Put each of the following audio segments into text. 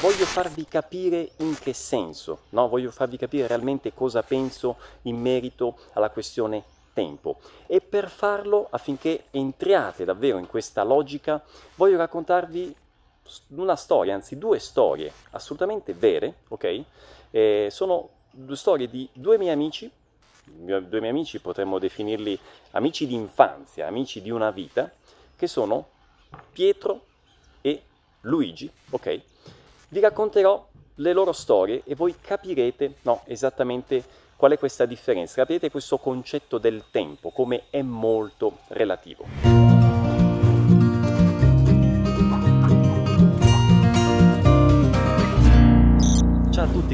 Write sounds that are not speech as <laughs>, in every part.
voglio farvi capire in che senso, no? voglio farvi capire realmente cosa penso in merito alla questione tempo e per farlo affinché entriate davvero in questa logica voglio raccontarvi una storia, anzi due storie assolutamente vere, ok? Eh, sono due storie di due miei amici, due miei amici potremmo definirli amici di infanzia, amici di una vita, che sono Pietro e Luigi, ok? Vi racconterò le loro storie e voi capirete no, esattamente Qual è questa differenza? Capite questo concetto del tempo, come è molto relativo.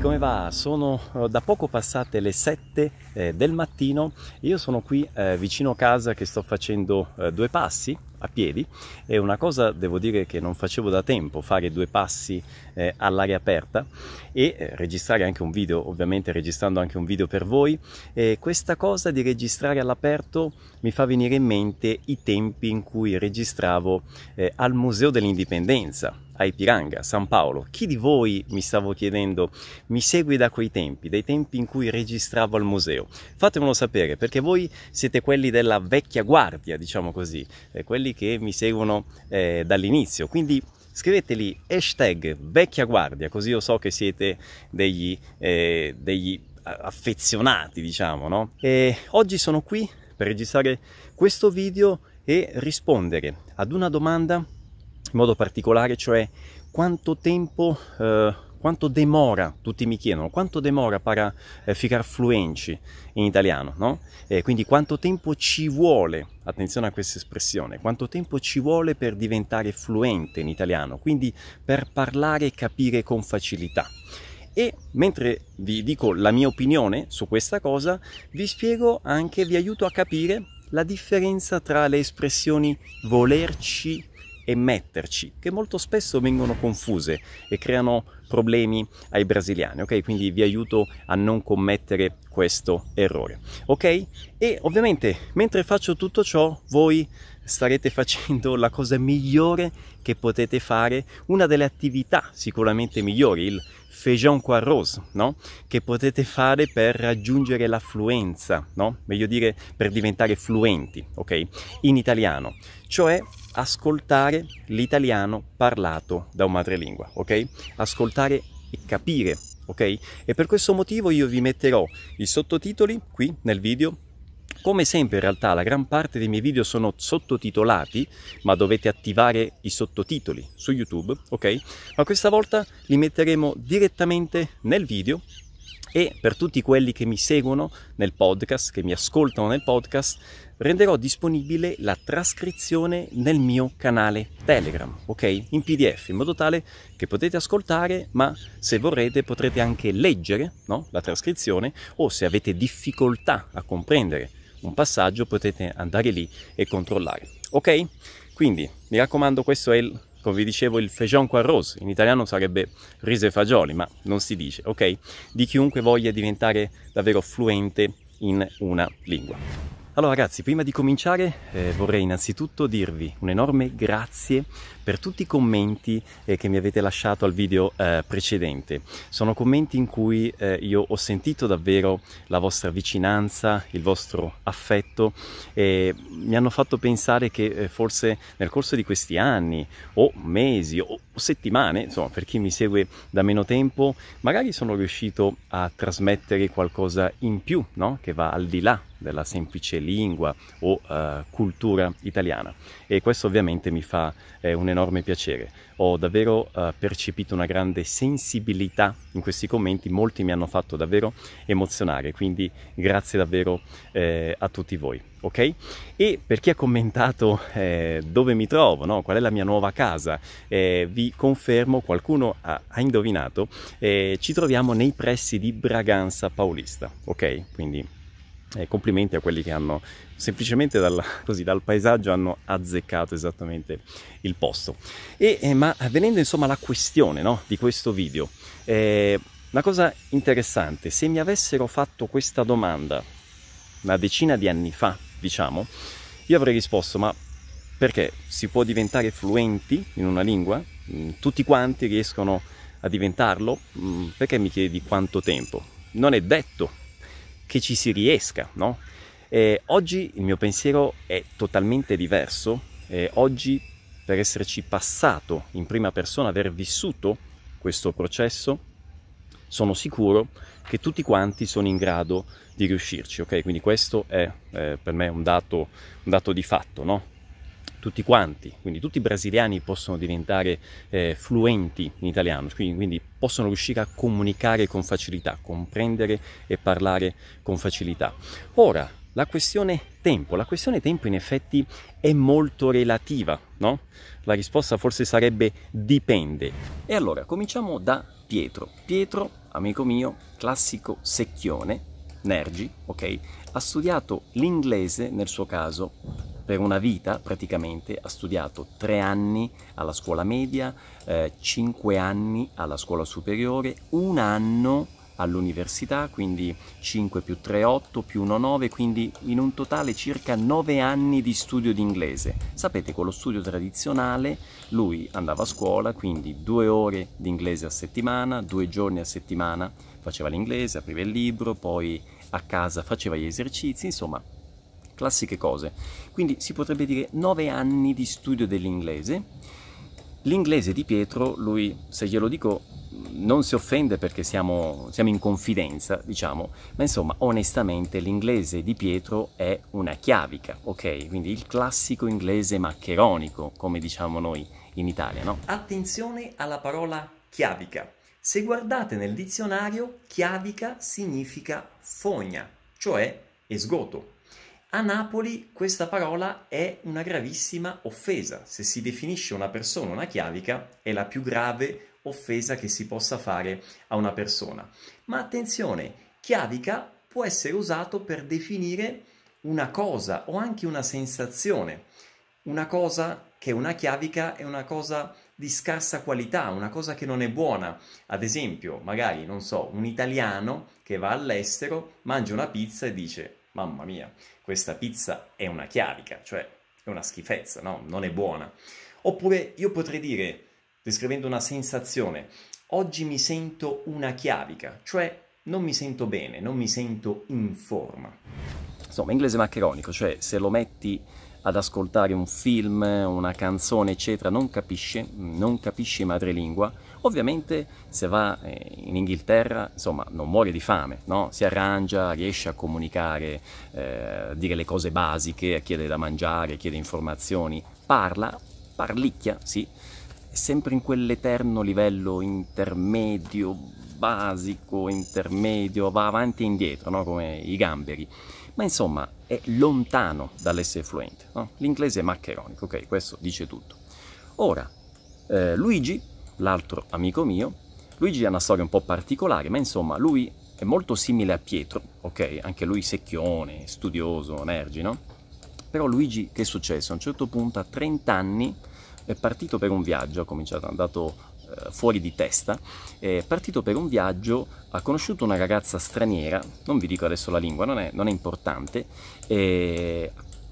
Come va? Sono eh, da poco passate le 7 eh, del mattino, io sono qui eh, vicino casa che sto facendo eh, due passi a piedi. È una cosa devo dire che non facevo da tempo fare due passi eh, all'aria aperta e eh, registrare anche un video ovviamente registrando anche un video per voi. E questa cosa di registrare all'aperto mi fa venire in mente i tempi in cui registravo eh, al Museo dell'Indipendenza a Ipiranga, San Paolo. Chi di voi, mi stavo chiedendo, mi segue da quei tempi, dai tempi in cui registravo al museo? Fatemelo sapere, perché voi siete quelli della vecchia guardia, diciamo così, eh, quelli che mi seguono eh, dall'inizio. Quindi scriveteli hashtag vecchia guardia, così io so che siete degli, eh, degli affezionati, diciamo, no? E oggi sono qui per registrare questo video e rispondere ad una domanda modo particolare, cioè quanto tempo, eh, quanto demora, tutti mi chiedono, quanto demora para eh, ficar fluenci in italiano, no? Eh, quindi quanto tempo ci vuole, attenzione a questa espressione, quanto tempo ci vuole per diventare fluente in italiano, quindi per parlare e capire con facilità. E mentre vi dico la mia opinione su questa cosa, vi spiego anche, vi aiuto a capire la differenza tra le espressioni volerci e metterci, che molto spesso vengono confuse e creano problemi ai brasiliani, ok? Quindi vi aiuto a non commettere questo errore, ok? E ovviamente mentre faccio tutto ciò, voi starete facendo la cosa migliore che potete fare, una delle attività sicuramente migliori, il feijão com arroz, no? Che potete fare per raggiungere la fluenza, no? Meglio dire per diventare fluenti, ok? In italiano, cioè ascoltare l'italiano parlato da un madrelingua, ok? Ascoltare e capire, ok? E per questo motivo io vi metterò i sottotitoli qui nel video. Come sempre in realtà la gran parte dei miei video sono sottotitolati, ma dovete attivare i sottotitoli su YouTube, ok? Ma questa volta li metteremo direttamente nel video e per tutti quelli che mi seguono nel podcast, che mi ascoltano nel podcast, renderò disponibile la trascrizione nel mio canale Telegram, ok? In PDF, in modo tale che potete ascoltare, ma se vorrete potrete anche leggere no? la trascrizione o se avete difficoltà a comprendere un passaggio potete andare lì e controllare, ok? Quindi mi raccomando, questo è il come vi dicevo il feijão con arroz, in italiano sarebbe riso e fagioli, ma non si dice, ok? Di chiunque voglia diventare davvero fluente in una lingua. Allora ragazzi, prima di cominciare eh, vorrei innanzitutto dirvi un enorme grazie per tutti i commenti eh, che mi avete lasciato al video eh, precedente. Sono commenti in cui eh, io ho sentito davvero la vostra vicinanza, il vostro affetto e mi hanno fatto pensare che eh, forse nel corso di questi anni o mesi o settimane, insomma per chi mi segue da meno tempo, magari sono riuscito a trasmettere qualcosa in più, no? che va al di là della semplice lingua o uh, cultura italiana e questo ovviamente mi fa eh, un enorme piacere. Ho davvero uh, percepito una grande sensibilità in questi commenti, molti mi hanno fatto davvero emozionare, quindi grazie davvero eh, a tutti voi. Ok? E per chi ha commentato eh, dove mi trovo, no? qual è la mia nuova casa, eh, vi confermo, qualcuno ha, ha indovinato, eh, ci troviamo nei pressi di Braganza Paulista, ok? Quindi eh, complimenti a quelli che hanno semplicemente dal, <laughs> così, dal paesaggio hanno azzeccato esattamente il posto. E, eh, ma venendo insomma alla questione no, di questo video, eh, una cosa interessante, se mi avessero fatto questa domanda una decina di anni fa, diciamo, io avrei risposto ma perché si può diventare fluenti in una lingua? Mm, tutti quanti riescono a diventarlo? Mm, perché mi chiedi quanto tempo? Non è detto che ci si riesca, no? E oggi il mio pensiero è totalmente diverso. E oggi, per esserci passato in prima persona, aver vissuto questo processo, sono sicuro che tutti quanti sono in grado di riuscirci, ok? Quindi questo è eh, per me un dato, un dato di fatto, no? Tutti quanti, quindi tutti i brasiliani possono diventare eh, fluenti in italiano, quindi, quindi, possono riuscire a comunicare con facilità, comprendere e parlare con facilità. Ora, la questione tempo, la questione tempo in effetti è molto relativa, no? La risposta forse sarebbe dipende. E allora, cominciamo da Pietro. Pietro, amico mio, classico secchione, Nergi, ok? Ha studiato l'inglese nel suo caso per una vita praticamente, ha studiato tre anni alla scuola media, eh, cinque anni alla scuola superiore, un anno all'università, quindi 5 più 3, 8 più 1, 9, quindi in un totale circa 9 anni di studio di inglese. Sapete, con lo studio tradizionale lui andava a scuola, quindi due ore di inglese a settimana, due giorni a settimana faceva l'inglese, apriva il libro, poi a casa faceva gli esercizi, insomma, classiche cose. Quindi si potrebbe dire 9 anni di studio dell'inglese. L'inglese di Pietro, lui, se glielo dico, non si offende perché siamo, siamo, in confidenza, diciamo, ma insomma, onestamente l'inglese di Pietro è una chiavica, ok? Quindi il classico inglese maccheronico, come diciamo noi in Italia, no? Attenzione alla parola chiavica. Se guardate nel dizionario, chiavica significa fogna, cioè esgoto. A Napoli questa parola è una gravissima offesa. Se si definisce una persona una chiavica, è la più grave offesa che si possa fare a una persona. Ma attenzione, chiavica può essere usato per definire una cosa o anche una sensazione. Una cosa che è una chiavica è una cosa di scarsa qualità, una cosa che non è buona. Ad esempio, magari, non so, un italiano che va all'estero, mangia una pizza e dice mamma mia, questa pizza è una chiavica, cioè è una schifezza, no? Non è buona. Oppure io potrei dire, descrivendo una sensazione, oggi mi sento una chiavica, cioè non mi sento bene, non mi sento in forma. Insomma, inglese maccheronico, cioè se lo metti ad ascoltare un film, una canzone, eccetera, non capisce, non capisce madrelingua, ovviamente se va eh, in Inghilterra, insomma, non muore di fame, no? Si arrangia, riesce a comunicare, eh, dire le cose basiche, a chiedere da mangiare, chiede informazioni, parla, parlicchia, sì, sempre in quell'eterno livello intermedio, basico, intermedio, va avanti e indietro, no? come i gamberi ma insomma è lontano dall'essere fluente. No? L'inglese è maccheronico, ok, questo dice tutto. Ora, eh, Luigi, l'altro amico mio, Luigi ha una storia un po' particolare, ma insomma lui è molto simile a Pietro, ok, anche lui secchione, studioso, energi, no? Però Luigi che è successo? A un certo punto a 30 anni è partito per un viaggio, ha cominciato, è andato eh, fuori di testa, è partito per un viaggio, ha conosciuto una ragazza straniera, non vi dico adesso la lingua, non è, non è importante,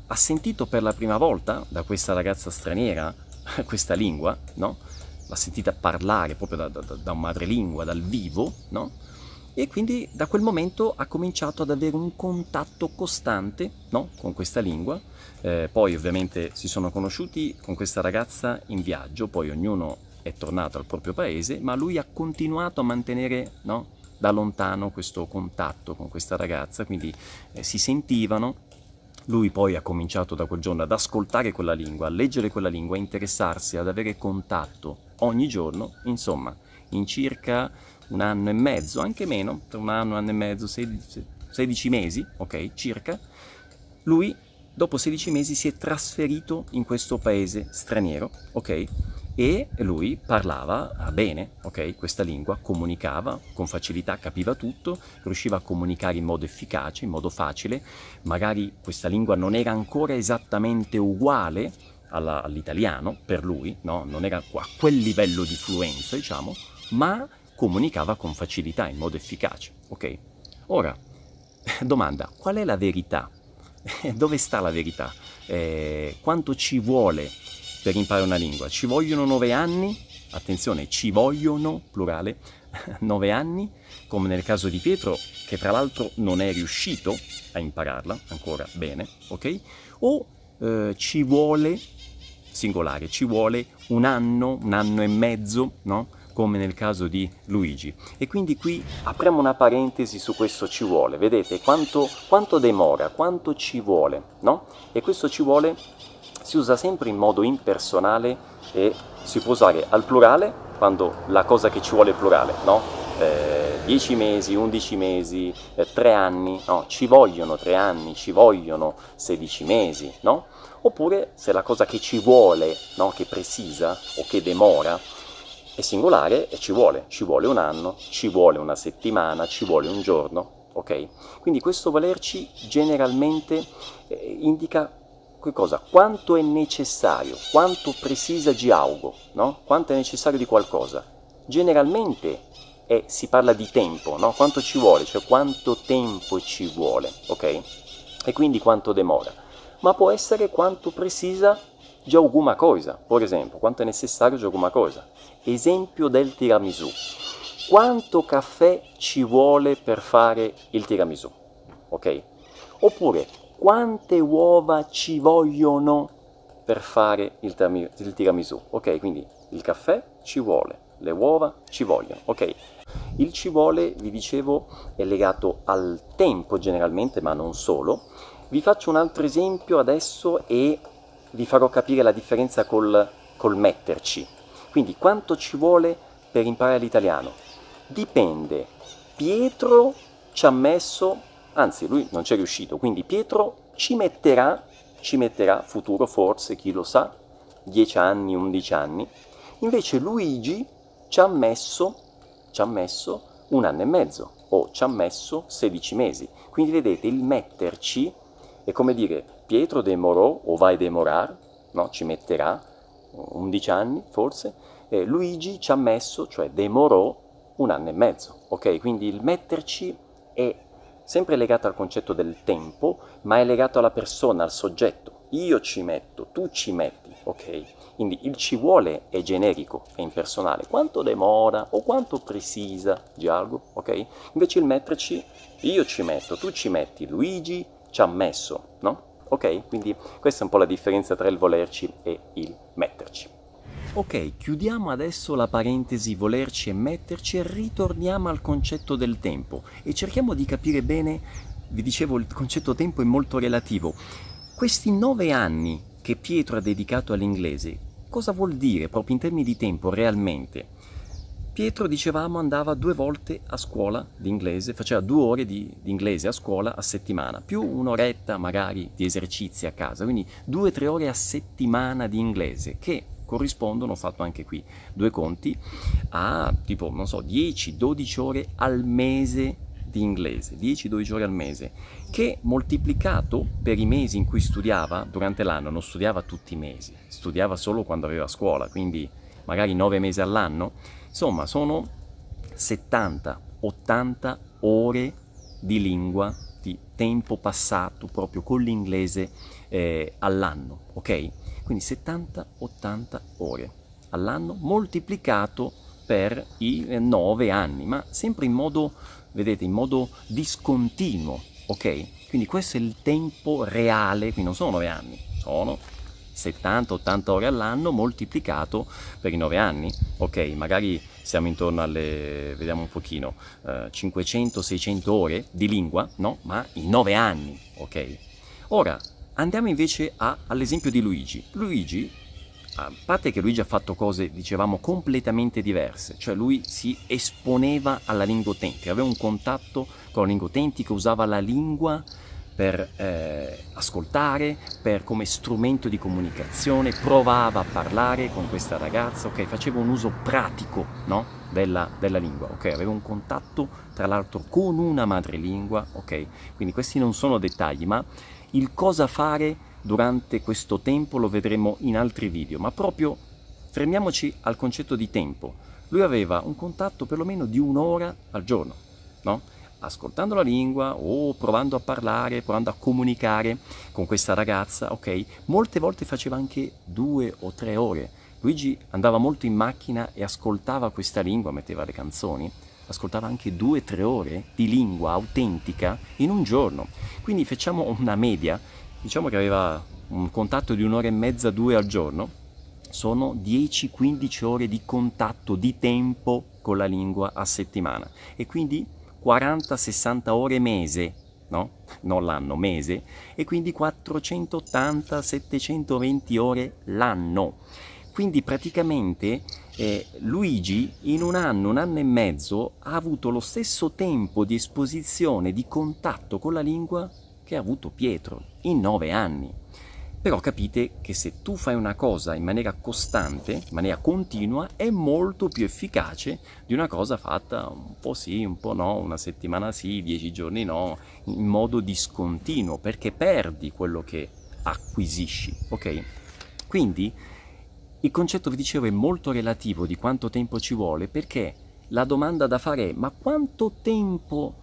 ha sentito per la prima volta da questa ragazza straniera <laughs> questa lingua, no? L'ha sentita parlare proprio da, da, da madrelingua, dal vivo, no? E quindi da quel momento ha cominciato ad avere un contatto costante no? con questa lingua. Eh, poi ovviamente si sono conosciuti con questa ragazza in viaggio, poi ognuno è tornato al proprio paese, ma lui ha continuato a mantenere no, da lontano questo contatto con questa ragazza, quindi eh, si sentivano. Lui poi ha cominciato da quel giorno ad ascoltare quella lingua, a leggere quella lingua, a interessarsi, ad avere contatto ogni giorno, insomma, in circa un anno e mezzo, anche meno, tra un anno, un anno e mezzo, 16, 16 mesi, ok, circa, lui dopo 16 mesi si è trasferito in questo paese straniero, ok? e lui parlava bene, ok, questa lingua, comunicava con facilità, capiva tutto, riusciva a comunicare in modo efficace, in modo facile, magari questa lingua non era ancora esattamente uguale alla, all'italiano per lui, no? non era a quel livello di fluenza, diciamo, ma comunicava con facilità, in modo efficace, ok? Ora, <laughs> domanda, qual è la verità? <laughs> Dove sta la verità? Eh, quanto ci vuole per imparare una lingua. Ci vogliono nove anni attenzione, ci vogliono, plurale, <laughs> nove anni, come nel caso di Pietro, che tra l'altro non è riuscito a impararla ancora bene, ok? O eh, ci vuole, singolare, ci vuole un anno, un anno e mezzo, no? come nel caso di Luigi. E quindi qui apriamo una parentesi su questo ci vuole, vedete quanto, quanto demora, quanto ci vuole, no? E questo ci vuole si usa sempre in modo impersonale e si può usare al plurale quando la cosa che ci vuole è plurale, no? Eh, 10 mesi, 11 mesi, eh, 3 anni, no? Ci vogliono 3 anni, ci vogliono 16 mesi, no? Oppure se la cosa che ci vuole, no? Che precisa o che demora, è singolare e ci vuole, ci vuole un anno, ci vuole una settimana, ci vuole un giorno, ok? Quindi questo valerci generalmente eh, indica cosa? Quanto è necessario, quanto precisa di algo, no? Quanto è necessario di qualcosa. Generalmente è, si parla di tempo, no? Quanto ci vuole, cioè quanto tempo ci vuole, ok? E quindi quanto demora. Ma può essere quanto precisa di alguma cosa, per esempio, quanto è necessario di alguma cosa. Esempio del tiramisù. Quanto caffè ci vuole per fare il tiramisù? Ok? Oppure quante uova ci vogliono per fare il tiramisù? Ok, quindi il caffè ci vuole, le uova ci vogliono, ok? Il ci vuole, vi dicevo, è legato al tempo generalmente, ma non solo. Vi faccio un altro esempio adesso e vi farò capire la differenza col, col metterci. Quindi quanto ci vuole per imparare l'italiano? Dipende. Pietro ci ha messo, anzi lui non ci è riuscito, quindi Pietro ci metterà, ci metterà, futuro forse, chi lo sa, 10 anni, 11 anni. Invece Luigi ci ha messo, ci ha messo un anno e mezzo o ci ha messo 16 mesi. Quindi vedete, il metterci è come dire Pietro demorò o vai a demorar, no? ci metterà 11 anni forse, e Luigi ci ha messo, cioè demorò, un anno e mezzo, ok? Quindi il metterci è sempre legato al concetto del tempo, ma è legato alla persona, al soggetto. Io ci metto, tu ci metti, ok? Quindi il ci vuole è generico, è impersonale. Quanto demora o quanto precisa di algo, ok? Invece il metterci, io ci metto, tu ci metti, Luigi ci ha messo, no? Ok? Quindi questa è un po' la differenza tra il volerci e il metterci. Ok, chiudiamo adesso la parentesi volerci e metterci e ritorniamo al concetto del tempo e cerchiamo di capire bene, vi dicevo il concetto tempo è molto relativo, questi nove anni che Pietro ha dedicato all'inglese, cosa vuol dire proprio in termini di tempo realmente? Pietro, dicevamo, andava due volte a scuola di inglese, faceva due ore di, di, inglese a scuola a settimana, più un'oretta magari di esercizi a casa, quindi due o tre ore a settimana di inglese, che corrispondono, ho fatto anche qui due conti, a tipo, non so, 10-12 ore al mese di inglese, 10-12 ore al mese, che moltiplicato per i mesi in cui studiava durante l'anno, non studiava tutti i mesi, studiava solo quando aveva scuola, quindi magari 9 mesi all'anno, Insomma, sono 70-80 ore di lingua, di tempo passato proprio con l'inglese eh, all'anno, ok? Quindi 70-80 ore all'anno moltiplicato per i 9 anni, ma sempre in modo, vedete, in modo discontinuo, ok? Quindi questo è il tempo reale, quindi non sono 9 anni, sono 70-80 ore all'anno moltiplicato per i 9 anni. Ok, magari siamo intorno alle, vediamo un pochino, eh, 500-600 ore di lingua, no? Ma in 9 anni, ok? Ora, andiamo invece a, all'esempio di Luigi. Luigi, a parte che Luigi ha fatto cose, dicevamo, completamente diverse, cioè lui si esponeva alla lingua autentica, aveva un contatto con la lingua autentica, usava la lingua per eh, ascoltare, per come strumento di comunicazione, provava a parlare con questa ragazza, ok? Faceva un uso pratico no? della, della, lingua, ok? Aveva un contatto tra l'altro con una madrelingua, ok? Quindi questi non sono dettagli, ma il cosa fare durante questo tempo lo vedremo in altri video, ma proprio fermiamoci al concetto di tempo. Lui aveva un contatto perlomeno di un'ora al giorno, no? ascoltando la lingua o provando a parlare, provando a comunicare con questa ragazza, ok? Molte volte faceva anche due o tre ore Luigi andava molto in macchina e ascoltava questa lingua, metteva le canzoni, ascoltava anche due o tre ore di lingua autentica in un giorno. Quindi facciamo una media, diciamo che aveva un contatto di un'ora e mezza, due al giorno, sono 10-15 ore di contatto, di tempo con la lingua a settimana e quindi 40-60 ore mese, no? Non l'anno, mese, e quindi 480-720 ore l'anno. Quindi praticamente eh, Luigi in un anno, un anno e mezzo ha avuto lo stesso tempo di esposizione, di contatto con la lingua che ha avuto Pietro in nove anni. Però capite che se tu fai una cosa in maniera costante, in maniera continua, è molto più efficace di una cosa fatta un po' sì, un po' no, una settimana sì, dieci giorni no, in modo discontinuo, perché perdi quello che acquisisci, ok? Quindi il concetto, vi dicevo, è molto relativo di quanto tempo ci vuole, perché la domanda da fare è ma quanto tempo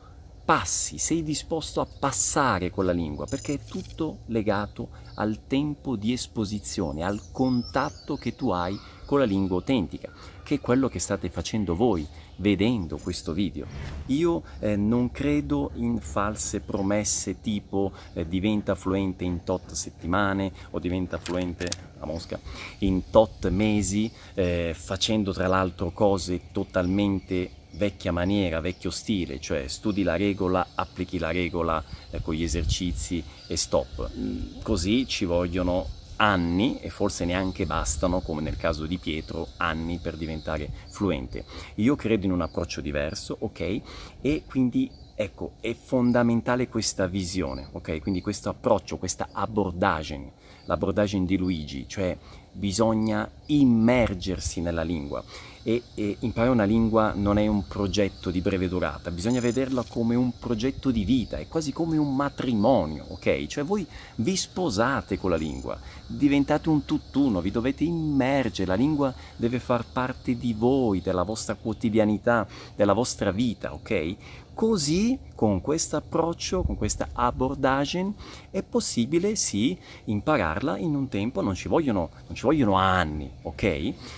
passi, sei disposto a passare con la lingua, perché è tutto legato al tempo di esposizione, al contatto che tu hai con la lingua autentica, che è quello che state facendo voi vedendo questo video. Io eh, non credo in false promesse tipo eh, diventa fluente in tot settimane o diventa fluente a Mosca in tot mesi, eh, facendo tra l'altro cose totalmente vecchia maniera, vecchio stile, cioè studi la regola, applichi la regola eh, con gli esercizi e stop. Mm, così ci vogliono anni e forse neanche bastano, come nel caso di Pietro, anni per diventare fluente. Io credo in un approccio diverso, ok? E quindi ecco, è fondamentale questa visione, ok? Quindi questo approccio, questa abordagine, l'abordagine di Luigi, cioè bisogna immergersi nella lingua e, e, imparare una lingua non è un progetto di breve durata, bisogna vederla come un progetto di vita, è quasi come un matrimonio, ok? Cioè voi vi sposate con la lingua, diventate un tutt'uno, vi dovete immergere, la lingua deve far parte di voi, della vostra quotidianità, della vostra vita, ok? Così, con questo approccio, con questa abordagine, è possibile sì impararla in un tempo, non ci vogliono, non ci vogliono anni, ok?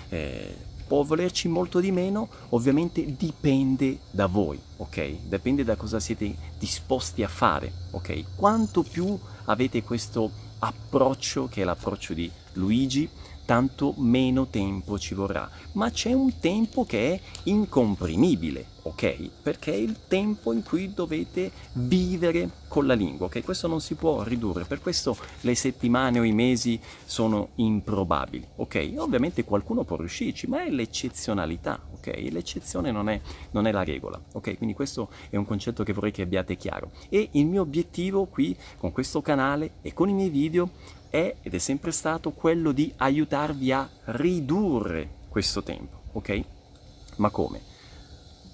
Eh, può volerci molto di meno, ovviamente dipende da voi, ok? Dipende da cosa siete disposti a fare, ok? Quanto più avete questo approccio, che è l'approccio di Luigi, tanto meno tempo ci vorrà. Ma c'è un tempo che è incomprimibile, ok? Perché è il tempo in cui dovete vivere con la lingua, ok? Questo non si può ridurre, per questo le settimane o i mesi sono improbabili, ok? Ovviamente qualcuno può riuscirci, ma è l'eccezionalità, ok? L'eccezione non è, non è la regola, ok? Quindi questo è un concetto che vorrei che abbiate chiaro. E il mio obiettivo qui, con questo canale e con i miei video, è ed è sempre stato quello di aiutarvi a ridurre questo tempo, ok? Ma come?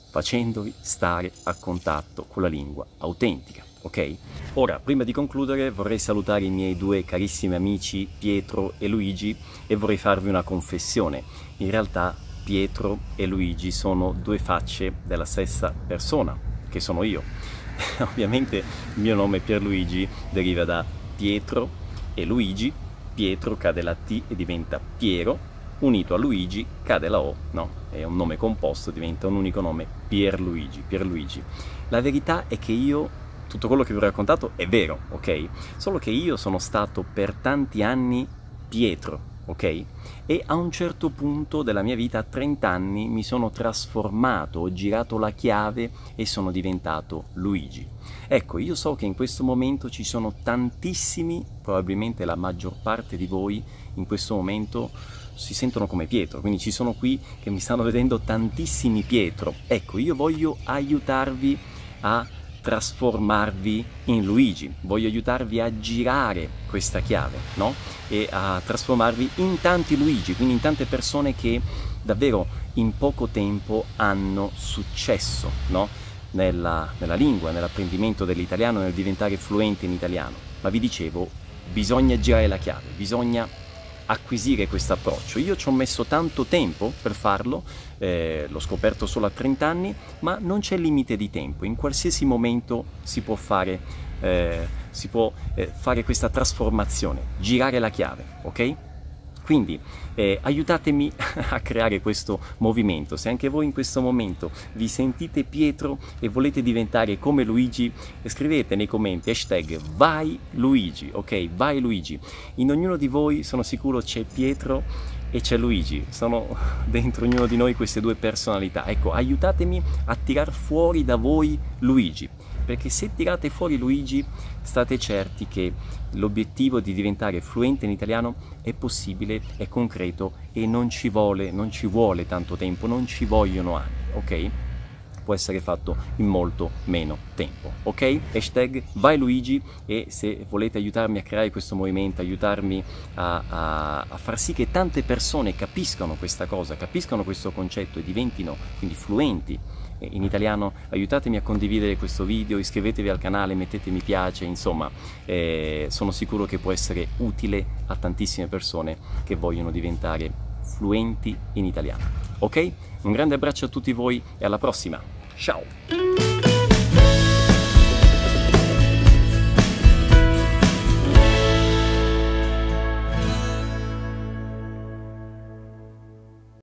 Facendovi stare a contatto con la lingua autentica, ok? Ora, prima di concludere, vorrei salutare i miei due carissimi amici Pietro e Luigi e vorrei farvi una confessione. In realtà Pietro e Luigi sono due facce della stessa persona, che sono io. <laughs> Ovviamente il mio nome Pierluigi deriva da Pietro e Luigi, Pietro cade la T e diventa Piero, unito a Luigi cade la O, no? È un nome composto, diventa un unico nome, Pierluigi, Pierluigi. La verità è che io, tutto quello che vi ho raccontato è vero, ok? Solo che io sono stato per tanti anni Pietro, ok? E a un certo punto della mia vita, a 30 anni, mi sono trasformato, ho girato la chiave e sono diventato Luigi. Ecco, io so che in questo momento ci sono tantissimi, probabilmente la maggior parte di voi in questo momento si sentono come Pietro, quindi ci sono qui che mi stanno vedendo tantissimi Pietro. Ecco, io voglio aiutarvi a trasformarvi in Luigi, voglio aiutarvi a girare questa chiave, no? E a trasformarvi in tanti Luigi, quindi in tante persone che davvero in poco tempo hanno successo, no? Nella, nella lingua, nell'apprendimento dell'italiano, nel diventare fluente in italiano. Ma vi dicevo, bisogna girare la chiave, bisogna acquisire questo approccio. Io ci ho messo tanto tempo per farlo, eh, l'ho scoperto solo a 30 anni, ma non c'è limite di tempo, in qualsiasi momento si può fare, eh, si può, eh, fare questa trasformazione, girare la chiave, ok? Quindi eh, aiutatemi <laughs> a creare questo movimento. Se anche voi in questo momento vi sentite Pietro e volete diventare come Luigi, scrivete nei commenti hashtag vai Luigi, ok? Vai Luigi. In ognuno di voi sono sicuro c'è Pietro e c'è Luigi, sono <laughs> dentro ognuno di noi queste due personalità. Ecco, aiutatemi a tirar fuori da voi Luigi perché se tirate fuori Luigi state certi che l'obiettivo di diventare fluente in italiano è possibile, è concreto e non ci vuole, non ci vuole tanto tempo, non ci vogliono anni, ok? Può essere fatto in molto meno tempo. Ok? Hashtag vai Luigi e se volete aiutarmi a creare questo movimento, aiutarmi a, a, a far sì che tante persone capiscano questa cosa, capiscano questo concetto e diventino quindi fluenti in italiano, aiutatemi a condividere questo video, iscrivetevi al canale, mettete mi piace, insomma eh, sono sicuro che può essere utile a tantissime persone che vogliono diventare fluenti in italiano. Ok? Un grande abbraccio a tutti voi e alla prossima! Tchau.